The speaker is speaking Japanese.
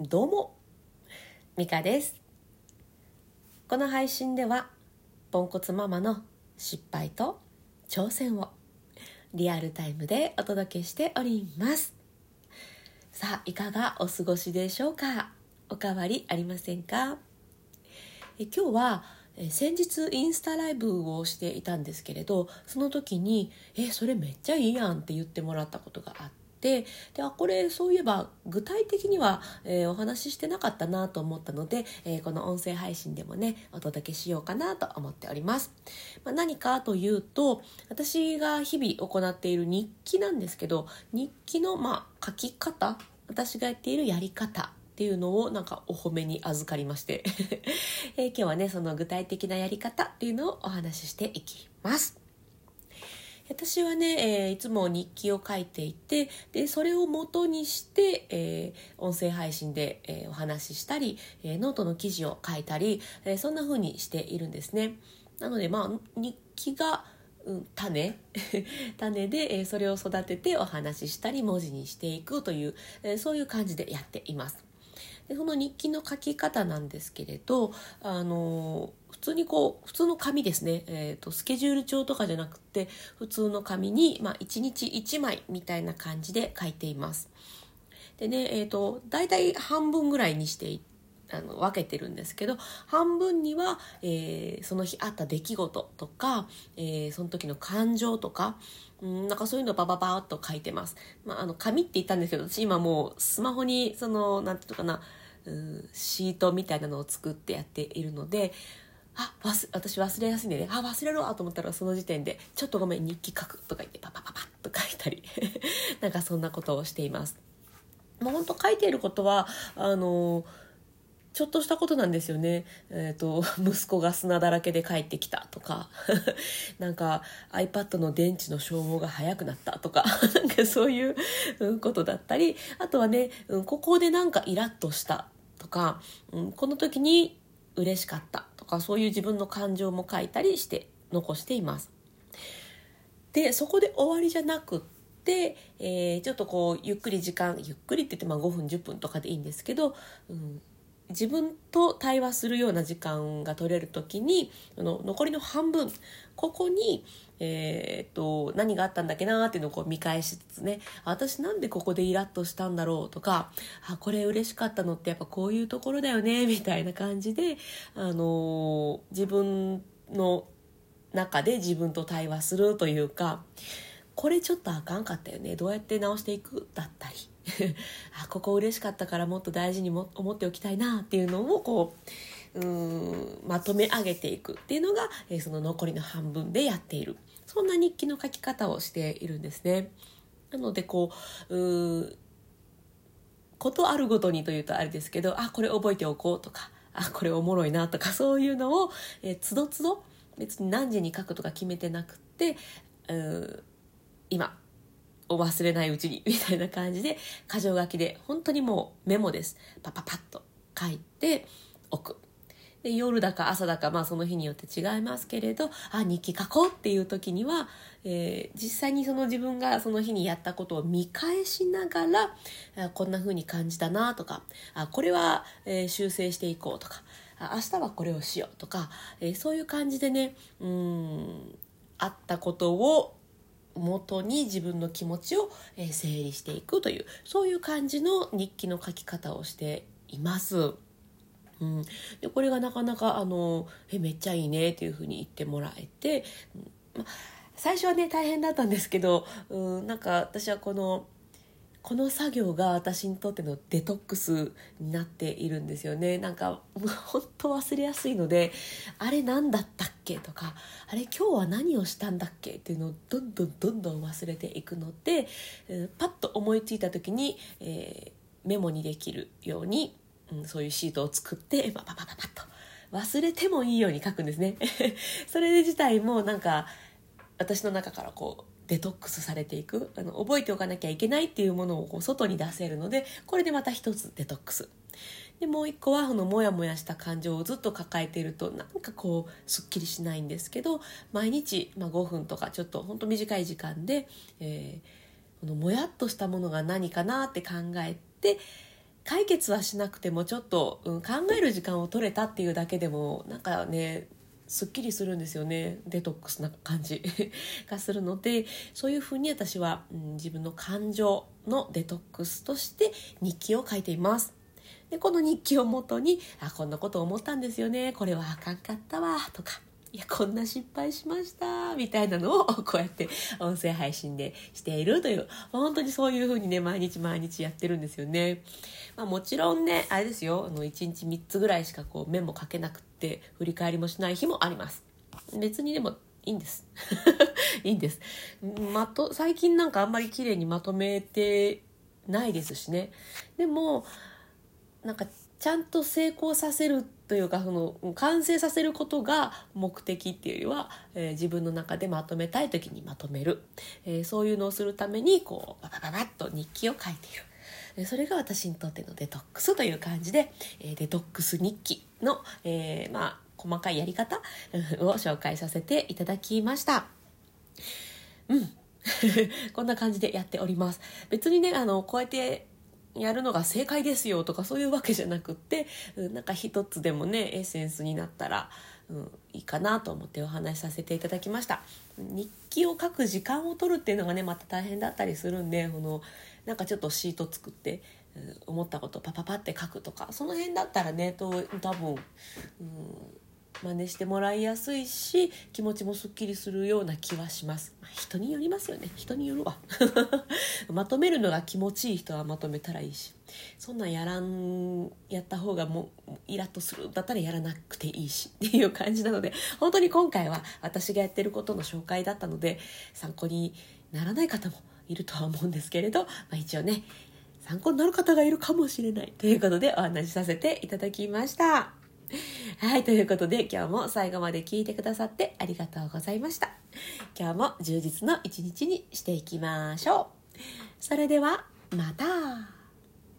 どうもミカです。この配信ではポンコツママの失敗と挑戦をリアルタイムでお届けしております。さあいかがお過ごしでしょうか？おかわりありませんか？え今日はえ先日インスタライブをしていたんですけれどその時に「えそれめっちゃいいやん」って言ってもらったことがあってであこれそういえば具体的には、えー、お話ししてなかったなと思ったので、えー、この音声配信でもねお届けしようかなと思っております、まあ、何かというと私が日々行っている日記なんですけど日記のまあ書き方私がやっているやり方っていうのをなんかお褒めに預かりまして。え、今日はねその具体的なやり方っていうのをお話ししていきます。私はね、えー、いつも日記を書いていてでそれを元にして、えー、音声配信で、えー、お話ししたり、えノートの記事を書いたり、えそんな風にしているんですねなのでまあ日記がうん、種 種で、え、それを育ててお話ししたり文字にしていくという、え、そういう感じでやっています。でその日記の書き方なんですけれど、あの普通にこう普通の紙ですね、えーと、スケジュール帳とかじゃなくて普通の紙に、まあ、1日1枚みたいな感じで書いています。でね、えーと、大体半分ぐらいにしていあの分けてるんですけど半分には、えー、その日あった出来事とか、えー、その時の感情とか、うん、なんかそういうのをバババーっと書いてます。まあ、あの紙って言ったんですけど私今もうスマホにそのなんていうのかなうんシートみたいなのを作ってやっているのであ忘私忘れやすいんでねあ忘れろと思ったらその時点で「ちょっとごめん日記書く」とか言ってパパパパッと書いたり なんかそんなことをしています。もうほんと書いていることはあのちょっとしたことなんですよね。えっ、ー、と、息子が砂だらけで帰ってきたとか、なんか iPad の電池の消耗が早くなったとか、なんかそういうことだったり、あとはね、ここでなんかイラッとしたとか、この時に嬉しかったとか。そういう自分の感情も書いたりして残しています。でそこで終わりじゃなくって、えー、ちょっとこうゆっくり時間ゆっくりって言ってまあ5分10分とかでいいんですけど、うん、自分と対話するような時間が取れる時にあの残りの半分ここに、えー、っと何があったんだっけなっていうのをこう見返しつつね私なんでここでイラッとしたんだろうとかあこれ嬉しかったのってやっぱこういうところだよねみたいな感じで、あのー、自分の中で自分と対話するというかこれちょっとあかんかったよね。どうやって直していく？だったり。あここ嬉しかったからもっと大事にも思っておきたいなっていうのをこううんまとめ上げていくっていうのが、えー、その残りの半分でやっている。そんな日記の書き方をしているんですね。なのでこううことあるごとにというとあれですけどあこれ覚えておこうとかあこれおもろいなとかそういうのを、えー、つどつど別に何時に書くとか決めてなくってう今を忘れないうちに みたいな感じで箇条書きで本当にもうメモです。パパパッと書いておく。で夜だか朝だか、まあ、その日によって違いますけれどあ日記書こうっていう時には、えー、実際にその自分がその日にやったことを見返しながらあこんな風に感じたなとかあこれは、えー、修正していこうとか明日はこれをしようとか、えー、そういう感じでねうんあったことを元に自分の気持ちを整理していくというそういう感じの日記の書き方をしています。うん、でこれがなかなかあのえめっちゃいいねっていうふうに言ってもらえて、ま、最初はね大変だったんですけど、うん、なんか私はこのこの作業が私にとってのデトックスになっているんですよね。なんか本当忘れやすいのであれ何だったっけとかあれ今日は何をしたんだっけっていうのをどんどんどんどん忘れていくので、パッと思いついた時に、えー、メモにできるように、うん、そういうシートを作ってパパパパパッと忘れてもいいように書くんですね。それ自体もなんか私の中からこうデトックスされていく。あの覚えておかなきゃいけないっていうものをこう外に出せるのでこれでまた一つデトックス。でもう一個はそのモヤモヤした感情をずっと抱えているとなんかこうすっきりしないんですけど毎日、まあ、5分とかちょっとほんと短い時間で、えー、このもやっとしたものが何かなって考えて解決はしなくてもちょっと、うん、考える時間を取れたっていうだけでもなんかねすっきりするんですよね。デトックスな感じ。がするのでそういうふうに私は、うん、自分の感情のデトックスとして日記を書いています。でこの日記をもとにあこんなこと思ったんですよね。これはあかんかったわとか。いやこんな失敗しましたみたいなのをこうやって音声配信でしているという本当にそういう風にね毎日毎日やってるんですよね、まあ、もちろんねあれですよあの1日3つぐらいしかこうメモ書けなくって振り返りもしない日もあります。別にでもいいんです。いいんです。まと最近なんかあんまり綺麗にまとめてないですしね。でもなんかちゃんと成功させるってというかその完成させることが目的っていうよりは、えー、自分の中でまとめたい時にまとめる、えー、そういうのをするためにこうババババッと日記を書いている。それが私にとってのデトックスという感じで、えデトックス日記の、えー、まあ、細かいやり方を紹介させていただきました。うん。こんな感じでやっております。別にね、あの、こうやってやるのが正解ですよとかそういうわけじゃなくって、うん、なんか一つでもねエッセンスになったら、うん、いいかなと思ってお話しさせていただきました。日記を書く時間を取るっていうのがねまた大変だったりするんでこのなんかちょっとシート作って、うん、思ったことパパパって書くとかその辺だったらねと多分、うん、真似してもらいやすいし気持ちもすっきりするような気はします、人によりますよね。人によるわ。まとめるのが気持ちいい人はまとめたらいいし。そんなんやらんやった方がもうイラッとするだったらやらなくていいし。っていう感じなので本当に今回は私がやってることの紹介だったので参考にならない方もいるとは思うんですけれど、まあ、一応ね参考になる方がいるかもしれないということでお話しさせていただきました。はい、ということで今日も最後まで聞いてくださってありがとうございました。今日も充実の一日にしていきましょう。それでは、また。